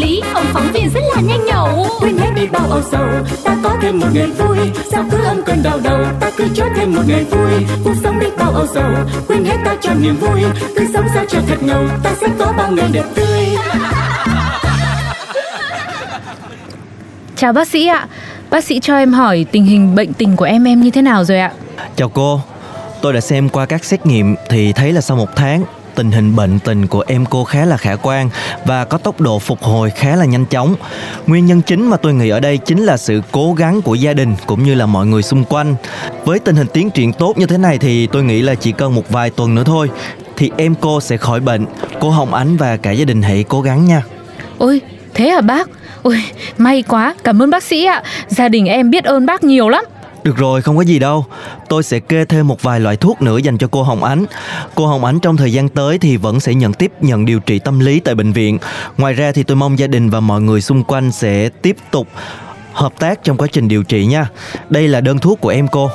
lý, ông phóng viên rất là nhanh nhẩu. Quên hết đi bao âu sầu ta có thêm một ngày vui. Sao cứ âm cơn đau đầu ta cứ cho thêm một ngày vui. Cuộc sống đi bao âu sầu quên hết ta cho niềm vui. Cứ sống sao cho thật ngầu ta sẽ có bao ngày đẹp tươi. Chào bác sĩ ạ. Bác sĩ cho em hỏi tình hình bệnh tình của em em như thế nào rồi ạ? Chào cô, tôi đã xem qua các xét nghiệm thì thấy là sau một tháng tình hình bệnh tình của em cô khá là khả quan và có tốc độ phục hồi khá là nhanh chóng. Nguyên nhân chính mà tôi nghĩ ở đây chính là sự cố gắng của gia đình cũng như là mọi người xung quanh. Với tình hình tiến triển tốt như thế này thì tôi nghĩ là chỉ cần một vài tuần nữa thôi thì em cô sẽ khỏi bệnh. Cô Hồng Ánh và cả gia đình hãy cố gắng nha. Ôi, thế à bác? Ôi, may quá, cảm ơn bác sĩ ạ. Gia đình em biết ơn bác nhiều lắm. Được rồi, không có gì đâu. Tôi sẽ kê thêm một vài loại thuốc nữa dành cho cô Hồng Ánh. Cô Hồng Ánh trong thời gian tới thì vẫn sẽ nhận tiếp nhận điều trị tâm lý tại bệnh viện. Ngoài ra thì tôi mong gia đình và mọi người xung quanh sẽ tiếp tục hợp tác trong quá trình điều trị nha. Đây là đơn thuốc của em cô.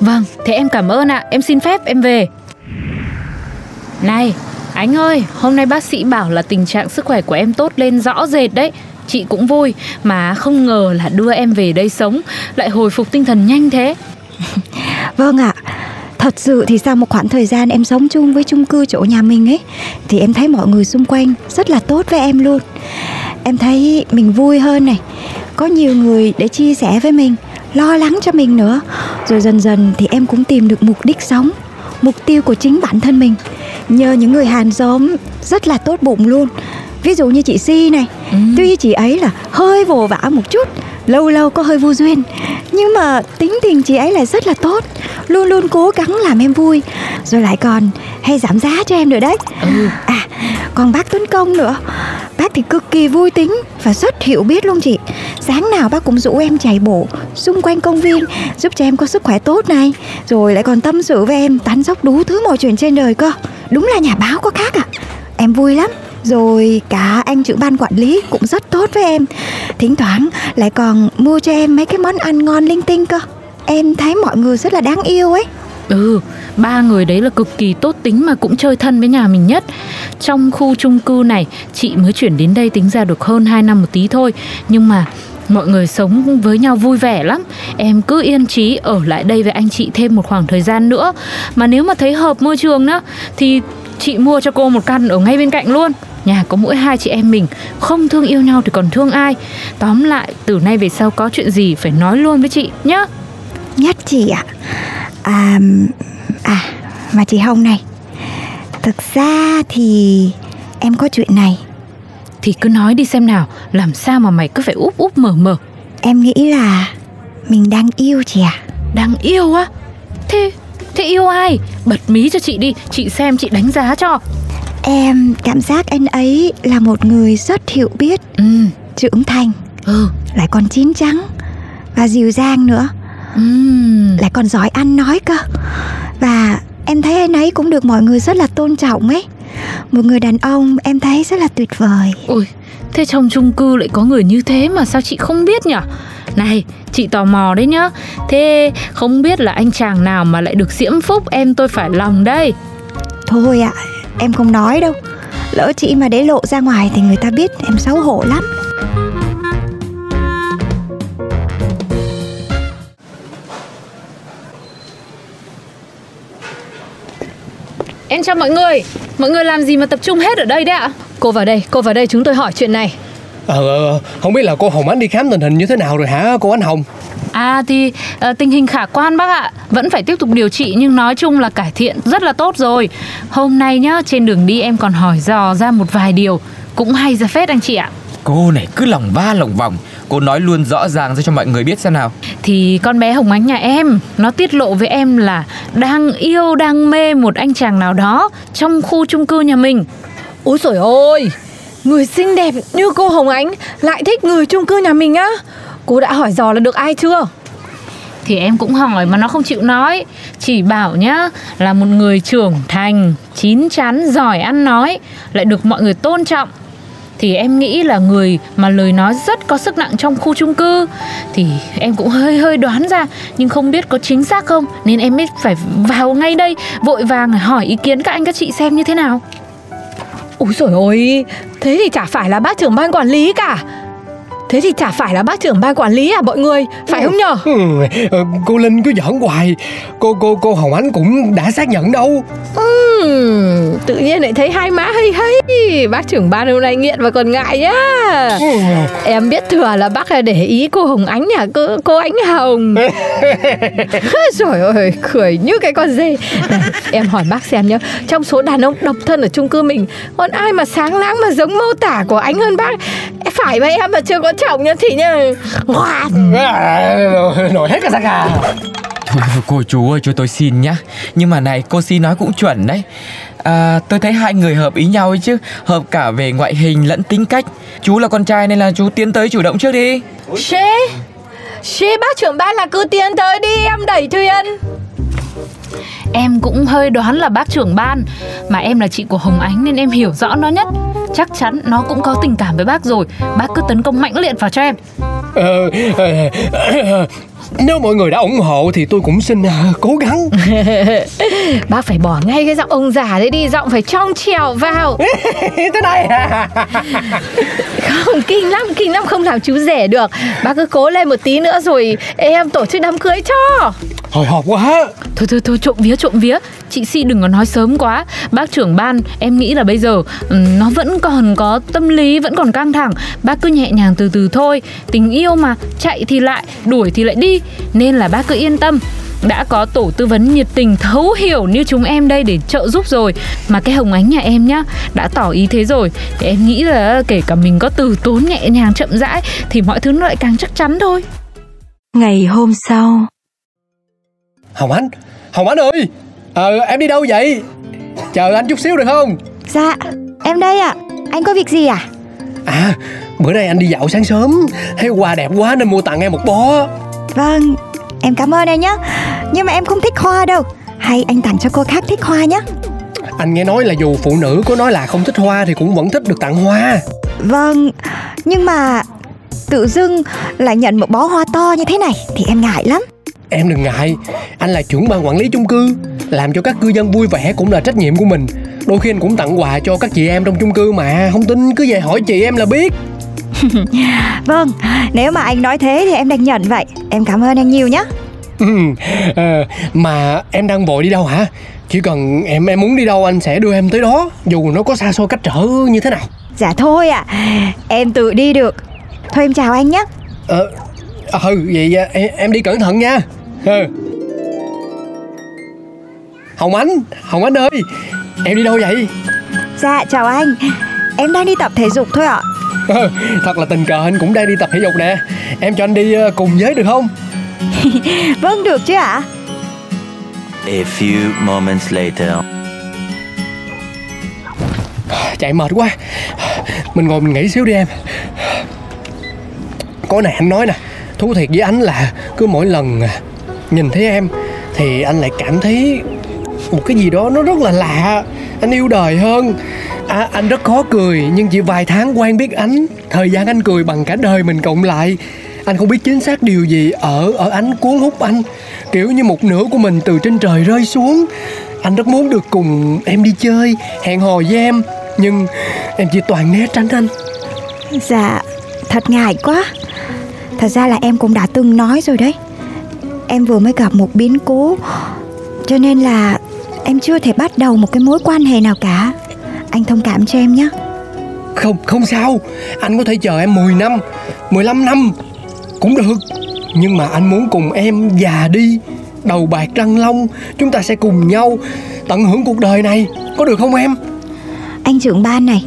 Vâng, thế em cảm ơn ạ. Em xin phép em về. Này, anh ơi, hôm nay bác sĩ bảo là tình trạng sức khỏe của em tốt lên rõ rệt đấy. Chị cũng vui, mà không ngờ là đưa em về đây sống lại hồi phục tinh thần nhanh thế. Vâng ạ. Thật sự thì sau một khoảng thời gian em sống chung với chung cư chỗ nhà mình ấy Thì em thấy mọi người xung quanh rất là tốt với em luôn Em thấy mình vui hơn này Có nhiều người để chia sẻ với mình Lo lắng cho mình nữa Rồi dần dần thì em cũng tìm được mục đích sống Mục tiêu của chính bản thân mình Nhờ những người hàng xóm rất là tốt bụng luôn Ví dụ như chị Si này. Tuy chị ấy là hơi vồ vã một chút Lâu lâu có hơi vô duyên. Nhưng mà tính tình chị ấy lại rất là tốt Luôn luôn cố gắng làm em vui. Rồi lại còn hay giảm giá cho em nữa đấy. À còn bác Tuấn Công nữa. Bác thì cực kỳ vui tính Và rất hiểu biết luôn chị. Sáng nào bác cũng rủ em chạy bộ Xung quanh công viên Giúp cho em có sức khỏe tốt này. Rồi lại còn tâm sự với em Tán dốc đủ thứ mọi chuyện trên đời cơ. Đúng là nhà báo có khác ạ. Em vui lắm rồi cả anh trưởng ban quản lý cũng rất tốt với em Thỉnh thoảng lại còn mua cho em mấy cái món ăn ngon linh tinh cơ Em thấy mọi người rất là đáng yêu ấy Ừ, ba người đấy là cực kỳ tốt tính mà cũng chơi thân với nhà mình nhất. Trong khu chung cư này, chị mới chuyển đến đây tính ra được hơn 2 năm một tí thôi. Nhưng mà mọi người sống với nhau vui vẻ lắm. Em cứ yên trí ở lại đây với anh chị thêm một khoảng thời gian nữa. Mà nếu mà thấy hợp môi trường nữa thì chị mua cho cô một căn ở ngay bên cạnh luôn. Nhà có mỗi hai chị em mình. Không thương yêu nhau thì còn thương ai? Tóm lại từ nay về sau có chuyện gì Phải nói luôn với chị nhá. Nhất chị ạ. À, à mà chị Hồng này. Thực ra thì em có chuyện này. Thì cứ nói đi xem nào Làm sao mà mày cứ phải úp úp mở mở. Em nghĩ là mình đang yêu chị à Đang yêu á? Thế thế yêu ai? Bật mí cho chị đi Chị xem chị đánh giá cho. Em cảm giác anh ấy là một người rất hiểu biết. Ừ. Trưởng thành Ừ. Lại còn chín chắn Và dịu dàng nữa. Ừ. Lại còn giỏi ăn nói cơ. Và em thấy anh ấy cũng được mọi người rất là tôn trọng ấy. Một người đàn ông em thấy rất là tuyệt vời. Ôi Thế trong chung cư lại có người như thế mà sao chị không biết nhỉ Này chị tò mò đấy nhá. Thế không biết là anh chàng nào mà lại được diễm phúc em tôi phải lòng đây? Thôi ạ em không nói đâu. Lỡ chị mà để lộ ra ngoài thì người ta biết em xấu hổ lắm. Em chào mọi người. Mọi người làm gì mà tập trung hết ở đây đấy ạ? Cô vào đây, cô vào đây chúng tôi hỏi chuyện này Ờ, ờ, không biết là cô Hồng Ánh đi khám tình hình như thế nào rồi hả cô Ánh Hồng? À thì ờ, tình hình khả quan bác ạ. Vẫn phải tiếp tục điều trị nhưng nói chung là cải thiện rất là tốt rồi. Hôm nay nhá trên đường đi em còn hỏi dò ra một vài điều Cũng hay ra phết anh chị ạ. Cô này cứ lòng va lòng vòng. Cô nói luôn rõ ràng ra cho mọi người biết xem nào. Thì con bé Hồng Ánh nhà em Nó tiết lộ với em là Đang yêu, đang mê một anh chàng nào đó Trong khu chung cư nhà mình. Úi rồi ôi Người xinh đẹp như cô Hồng Ánh lại thích người chung cư nhà mình á. Cô đã hỏi dò là được ai chưa? Thì em cũng hỏi mà nó không chịu nói. Chỉ bảo nhá là một người trưởng thành Chín chắn, giỏi ăn nói Lại được mọi người tôn trọng. Thì em nghĩ là người mà lời nói rất có sức nặng trong khu chung cư. Thì em cũng hơi hơi đoán ra nhưng không biết có chính xác không nên em mới phải vào ngay đây vội vàng hỏi ý kiến các anh các chị xem như thế nào. Úi rồi ôi Thế thì chả phải là bác trưởng ban quản lý cả. Thế thì chả phải là bác trưởng ban quản lý à mọi người? Phải không nhở? Ừ, ờ, cô Linh cứ giỡn hoài. Cô cô cô Hồng Ánh cũng đã xác nhận đâu. Ừm, Tự nhiên lại thấy hai má hay hay. Bác trưởng ban hôm nay nghiện và còn ngại nhá. Ừ. Em biết thừa là bác là để ý cô Hồng Ánh nhà cô, cô Ánh Hồng. Rồi ôi cười như cái con dê. Này em hỏi bác xem nhá. Trong số đàn ông độc thân ở chung cư mình Còn ai mà sáng láng mà giống mô tả của Ánh hơn bác Phải mà em mà chưa có chồng nhá Thì nha. À, Nổi hết cả da gà cô chú ơi cho tôi xin nhá. Nhưng mà này cô xin nói cũng chuẩn đấy. À, tôi thấy hai người hợp ý nhau ấy chứ. Hợp cả về ngoại hình lẫn tính cách. Chú là con trai nên là chú tiến tới chủ động trước đi. Xê Xê bác trưởng ban là cứ tiến tới đi em đẩy thuyền. Em cũng hơi đoán là bác trưởng ban Mà em là chị của Hồng Ánh nên em hiểu rõ nó nhất Chắc chắn nó cũng có tình cảm với bác rồi. Bác cứ tấn công mạnh liệt vào cho em. Ờ, ờ, ờ, Nếu mọi người đã ủng hộ thì tôi cũng xin cố gắng. Bác phải bỏ ngay cái giọng ông già đấy đi Giọng phải trong trèo vào. Thế này à Không kinh lắm Kinh lắm không làm chú rẻ được. Bác cứ cố lên một tí nữa rồi Em tổ chức đám cưới cho. Hồi hộp quá Thôi thôi thôi trộm vía trộm vía. Chị Si đừng có nói sớm quá. Bác trưởng ban em nghĩ là bây giờ Nó vẫn còn có tâm lý Vẫn còn căng thẳng. Bác cứ nhẹ nhàng từ từ thôi. Tình yêu mà chạy thì lại Đuổi thì lại đi. Nên là bác cứ yên tâm đã có tổ tư vấn nhiệt tình thấu hiểu như chúng em đây để trợ giúp rồi. Mà cái hồng ánh nhà em nhá Đã tỏ ý thế rồi. Thì em nghĩ là kể cả mình có từ tốn nhẹ nhàng chậm rãi Thì mọi thứ nó lại càng chắc chắn thôi. Ngày hôm sau. Hồng Ánh Hồng Ánh ơi! Ờ em đi đâu vậy? Chờ anh chút xíu được không? Dạ em đây ạ. Anh có việc gì à? À bữa nay anh đi dạo sáng sớm. Thấy hoa đẹp quá nên mua tặng em một bó. Vâng Em cảm ơn anh nhé Nhưng mà em không thích hoa đâu. Hay anh tặng cho cô khác thích hoa nhé Anh nghe nói là dù phụ nữ có nói là không thích hoa Thì cũng vẫn thích được tặng hoa. Vâng Nhưng mà Tự dưng lại nhận một bó hoa to như thế này Thì em ngại lắm. Em đừng ngại. Anh là trưởng ban quản lý chung cư Làm cho các cư dân vui vẻ cũng là trách nhiệm của mình. Đôi khi anh cũng tặng quà cho các chị em trong chung cư mà. Không tin cứ về hỏi chị em là biết Vâng Nếu mà anh nói thế thì em đành nhận vậy. Em cảm ơn anh nhiều nhé Ừ, ờ, Mà em đang vội đi đâu hả? Chỉ cần em em muốn đi đâu anh sẽ đưa em tới đó Dù nó có xa xôi cách trở như thế nào. Dạ thôi ạ. Em tự đi được. Thôi em chào anh nhé Ờ ừ vậy à, em, em đi cẩn thận nha. Ừ. Hồng Ánh Hồng Ánh ơi Em đi đâu vậy? Dạ chào anh. Em đang đi tập thể dục thôi ạ. Ờ, Thật là tình cờ anh cũng đang đi tập thể dục nè. Em cho anh đi ờ, cùng với được không? Vâng được chứ ạ. A few moments later. Chạy mệt quá. Mình ngồi mình nghỉ xíu đi em. Có này anh nói nè. Thú thiệt với anh là Cứ mỗi lần à, nhìn thấy em Thì anh lại cảm thấy Một cái gì đó nó rất là lạ. Anh yêu đời hơn à, Anh rất khó cười Nhưng chỉ vài tháng quen biết anh. Thời gian anh cười bằng cả đời mình cộng lại. Anh không biết chính xác điều gì Ở ở anh cuốn hút anh. Kiểu như một nửa của mình từ trên trời rơi xuống. Anh rất muốn được cùng em đi chơi Hẹn hò với em Nhưng em chỉ toàn né tránh anh. Dạ Thật ngại quá. Thật ra là em cũng đã từng nói rồi đấy. Em vừa mới gặp một biến cố Cho nên là Em chưa thể bắt đầu một cái mối quan hệ nào cả. Anh thông cảm cho em nhé. Không, không sao. Anh có thể chờ em 10 năm 15 năm Cũng được. Nhưng mà anh muốn cùng em già đi Đầu bạc răng long Chúng ta sẽ cùng nhau Tận hưởng cuộc đời này. Có được không em? Anh trưởng ban này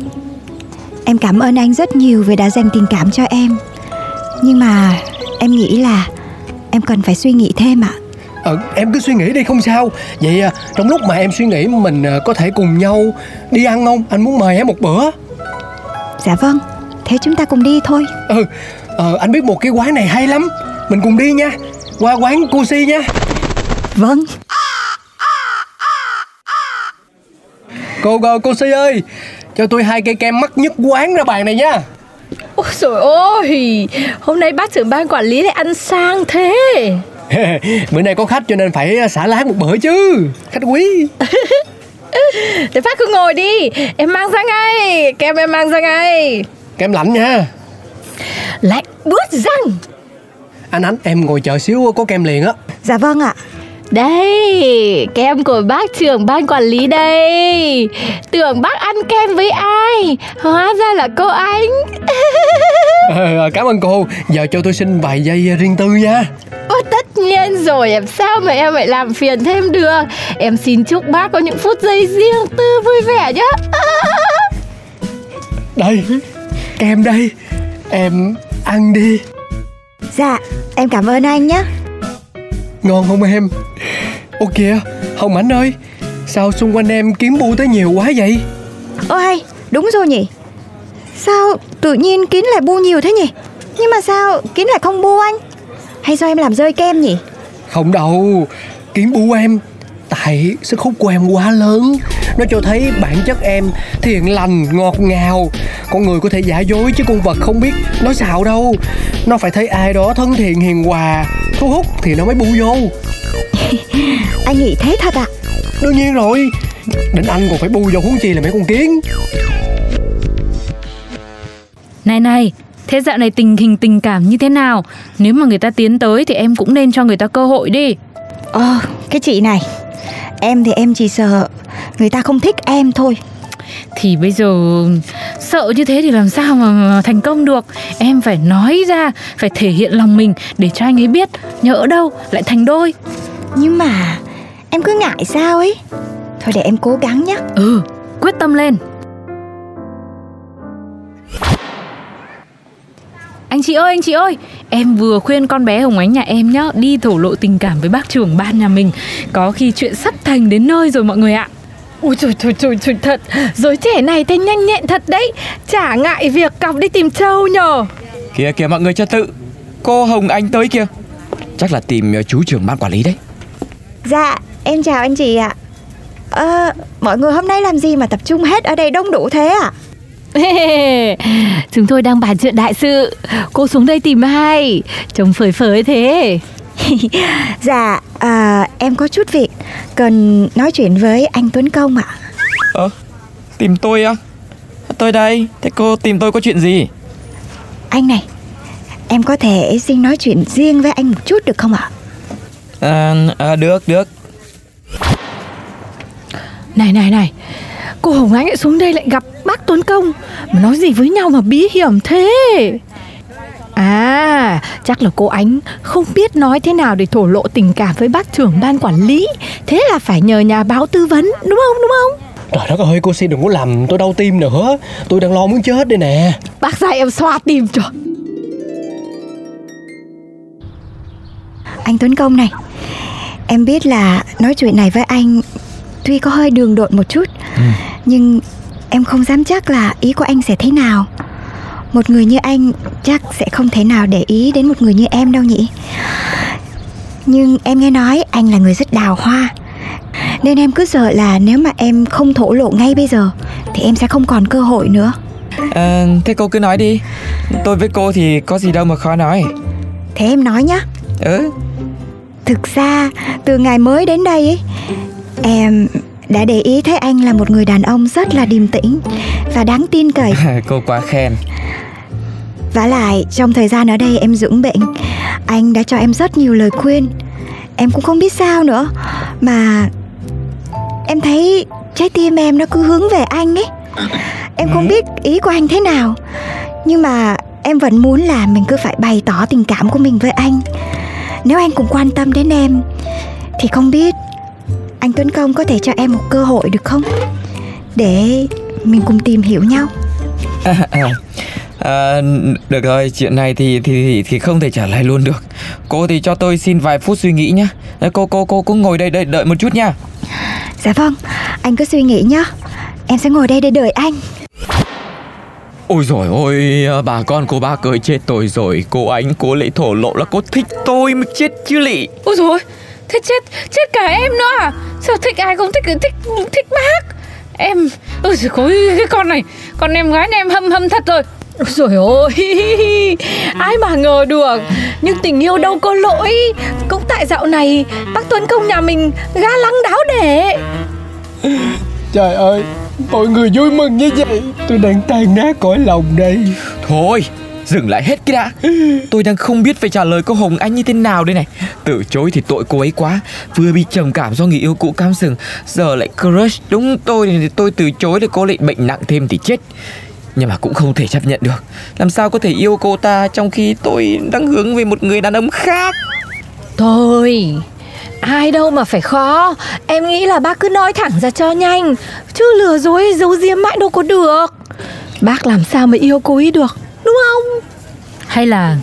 Em cảm ơn anh rất nhiều vì đã dành tình cảm cho em. Nhưng mà em nghĩ là Em cần phải suy nghĩ thêm ạ ờ, Em cứ suy nghĩ đi không sao. Vậy à, trong lúc mà em suy nghĩ Mình à, có thể cùng nhau đi ăn không? Anh muốn mời em một bữa. Dạ vâng Thế chúng ta cùng đi thôi. Ừ ờ, Anh biết một cái quán này hay lắm. Mình cùng đi nha. Qua quán cô Si nha. Vâng. Cô cô, cô Si ơi Cho tôi hai cây kem mắc nhất quán ra bàn này nha. Ôi trời ơi Hôm nay bác trưởng ban quản lý lại ăn sang thế Bữa nay có khách cho nên phải xả láng một bữa chứ. Khách quý. Thế bác cứ ngồi đi. Em mang ra ngay. Kem em mang ra ngay. Kem lạnh nha. Lạnh buốt răng. Anh Ánh em ngồi chờ xíu có kem liền á. Dạ vâng ạ. Đây Kem của bác trưởng ban quản lý đây. Tưởng bác ăn kem với ai? Hóa ra là cô ánh. Ờ, Cảm ơn cô. Giờ cho tôi xin vài giây riêng tư nha Ôi tất nhiên rồi Làm sao mà em lại làm phiền thêm được? Em xin chúc bác có những phút giây riêng tư vui vẻ nhé Đây Kem đây Em ăn đi. Dạ em cảm ơn anh nhé Ngon không em? Ô kìa Hồng Ảnh ơi Sao xung quanh em kiếm bu tới nhiều quá vậy? Ôi đúng rồi nhỉ. Sao tự nhiên Kín lại bu nhiều thế nhỉ? Nhưng mà sao Kín lại không bu anh Hay do em làm rơi kem nhỉ? Không đâu. Kiếm bu em Tại sức hút của em quá lớn. Nó cho thấy bản chất em thiện lành, ngọt ngào. Con người có thể giả dối chứ con vật không biết nói xạo đâu. Nó phải thấy ai đó thân thiện hiền hòa Thu hút thì nó mới bu vô. Anh nghĩ thế thật ạ. Đương nhiên rồi. Đến anh còn phải bu vô huống chi là mấy con kiến. Này này, thế dạo này tình hình tình cảm như thế nào? Nếu mà người ta tiến tới thì em cũng nên cho người ta cơ hội đi. Ờ cái chị này Em thì em chỉ sợ Người ta không thích em thôi. Thì bây giờ sợ như thế thì làm sao mà, mà thành công được? Em phải nói ra, phải thể hiện lòng mình để cho anh ấy biết Nhỡ đâu lại thành đôi. Nhưng mà Em cứ ngại sao ấy? Thôi để em cố gắng nhé Ừ, quyết tâm lên Anh chị ơi, anh chị ơi. Em vừa khuyên con bé Hồng Ánh nhà em nhá Đi thổ lộ tình cảm với bác trưởng ban nhà mình. Có khi chuyện sắp thành đến nơi rồi mọi người ạ. Ui trời trời trời trời thật. Giới trẻ này thấy nhanh nhẹn thật đấy. Chả ngại việc cọc đi tìm trâu nhờ. Kìa kìa mọi người cho tự. Cô Hồng Anh tới kìa. Chắc là tìm ờ, chú trưởng ban quản lý đấy. Dạ em chào anh chị ạ. Ờ mọi người hôm nay làm gì mà tập trung hết ở đây đông đủ thế ạ Chúng tôi đang bàn chuyện đại sự. Cô xuống đây tìm ai? Trông phơi phới thế. Dạ à, em có chút việc. Cần nói chuyện với anh Tuấn Công ạ. Ơ Tìm tôi á? Tôi đây. Thế cô tìm tôi có chuyện gì? Anh này Em có thể xin nói chuyện riêng với anh một chút được không ạ? À, à, Được được. Này này này Cô Hồng Ánh lại xuống đây lại gặp bác Tuấn Công Mà nói gì với nhau mà bí hiểm thế? À chắc là cô Ánh không biết nói thế nào để thổ lộ tình cảm với bác trưởng ban quản lý. Thế là phải nhờ nhà báo tư vấn đúng không đúng không? Trời đất ơi cô Si đừng có làm tôi đau tim nữa Tôi đang lo muốn chết đây nè. Bác dạy em xoa tim cho. Anh Tuấn Công này Em biết là nói chuyện này với anh Tuy có hơi đường đột một chút Ừ. Nhưng em không dám chắc là ý của anh sẽ thế nào. Một người như anh chắc sẽ không thể nào để ý đến một người như em đâu nhỉ. Nhưng em nghe nói anh là người rất đào hoa. Nên em cứ sợ là nếu mà em không thổ lộ ngay bây giờ Thì em sẽ không còn cơ hội nữa. À, Thế cô cứ nói đi. Tôi với cô thì có gì đâu mà khó nói. Thế em nói nhá. Ừ. Thực ra từ ngày mới đến đây ấy Em đã để ý thấy anh là một người đàn ông rất là điềm tĩnh Và đáng tin cậy. Cô quá khen. Vả lại trong thời gian ở đây em dưỡng bệnh Anh đã cho em rất nhiều lời khuyên. Em cũng không biết sao nữa Mà Em thấy trái tim em nó cứ hướng về anh ấy. Em không biết ý của anh thế nào Nhưng mà em vẫn muốn là mình cứ phải bày tỏ tình cảm của mình với anh. Nếu anh cũng quan tâm đến em Thì không biết Anh Tuấn Công có thể cho em một cơ hội được không? Để mình cùng tìm hiểu nhau. À, à, à, Được rồi Chuyện này thì, thì thì thì không thể trả lời luôn được. Cô thì cho tôi xin vài phút suy nghĩ nhá. Cô cô cô cũng ngồi đây đợi, đợi một chút nha. Dạ vâng, anh cứ suy nghĩ nhá. Em sẽ ngồi đây để đợi anh. Ôi rồi ôi bà con cô bác ơi chết tôi rồi. Cô ánh cô lại thổ lộ là cô thích tôi mới chết chứ lị. Ôi rồi Thế chết chết cả em nữa à? Sao thích ai không thích thích thích bác? Em Ôi giời ôi cái con này Con em gái này em hâm hâm thật rồi. Rồi ôi Ai mà ngờ được. Nhưng tình yêu đâu có lỗi. Cũng tại dạo này Bác Tuấn Công nhà mình ga lăng đáo để. Trời ơi Mọi người vui mừng như vậy. Tôi đang tan nát cõi lòng đây. Thôi Dừng lại hết cái đã. Tôi đang không biết phải trả lời cô Hồng Anh như thế nào đây này. Từ chối thì tội cô ấy quá. Vừa bị trầm cảm do người yêu cũ cam sừng, Giờ lại crush đúng tôi thì tôi từ chối để cô lại bệnh nặng thêm thì chết. Nhưng mà cũng không thể chấp nhận được. Làm sao có thể yêu cô ta Trong khi tôi đang hướng về một người đàn ông khác? Thôi, Ai đâu mà phải khó. Em nghĩ là bác cứ nói thẳng ra cho nhanh, Chứ lừa dối giấu giếm mãi đâu có được. Bác làm sao mà yêu cô ấy được? Hay là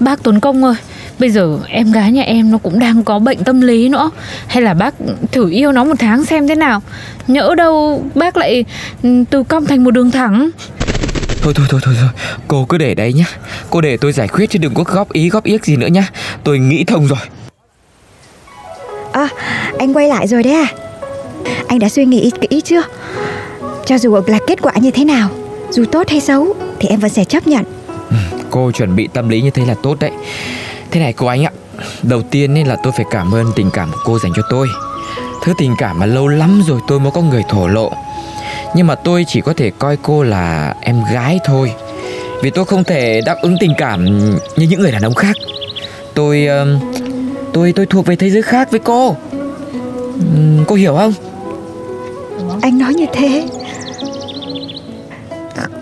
bác Tuấn Công ơi Bây giờ em gái nhà em nó cũng đang có bệnh tâm lý nữa. Hay là bác thử yêu nó một tháng xem thế nào. Nhỡ đâu bác lại ừ, từ cong thành một đường thẳng. Thôi thôi thôi thôi thôi. Cô cứ để đấy nhá. Cô để tôi giải quyết chứ đừng có góp ý góp ý gì nữa nhá. Tôi nghĩ thông rồi. À anh quay lại rồi đấy à? Anh đã suy nghĩ kỹ chưa? Cho dù là kết quả như thế nào Dù tốt hay xấu Thì em vẫn sẽ chấp nhận Cô chuẩn bị tâm lý như thế là tốt đấy. Thế này cô anh ạ, Đầu tiên nên là tôi phải cảm ơn tình cảm của cô dành cho tôi. Thứ tình cảm mà lâu lắm rồi tôi mới có người thổ lộ. Nhưng mà tôi chỉ có thể coi cô là em gái thôi. Vì tôi không thể đáp ứng tình cảm như những người đàn ông khác. Tôi tôi tôi thuộc về thế giới khác với cô. Cô hiểu không? Anh nói như thế.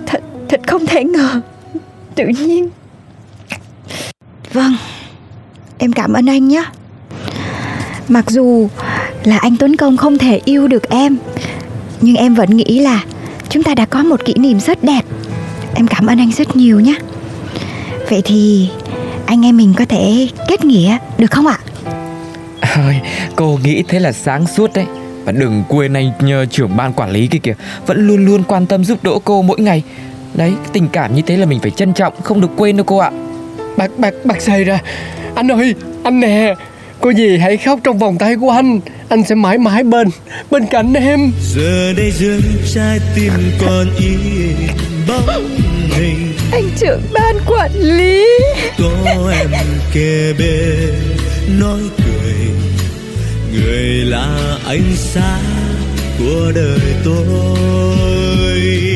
Thật thật không thể ngờ tự nhiên. Vâng em cảm ơn anh nhé. Mặc dù là anh tuấn công không thể yêu được em, nhưng em vẫn nghĩ là chúng ta đã có một kỷ niệm rất đẹp. Em cảm ơn anh rất nhiều nhé. Vậy thì anh em mình có thể kết nghĩa được không ạ? Ơi cô nghĩ thế là sáng suốt đấy. Và đừng quên anh nhờ trưởng ban quản lý kia kìa. Vẫn luôn luôn quan tâm giúp đỡ cô mỗi ngày đấy tình cảm như thế là mình phải trân trọng không được quên đâu cô ạ. Bác bác bác say ra. Anh ơi anh nè. Cô gì hãy khóc trong vòng tay của anh. Anh sẽ mãi mãi bên Bên cạnh em. Giờ đây dừng trái tim còn yên bóng hình. Anh trưởng ban quản lý. Có em kề bên Nói cười. Người là ánh sáng của đời tôi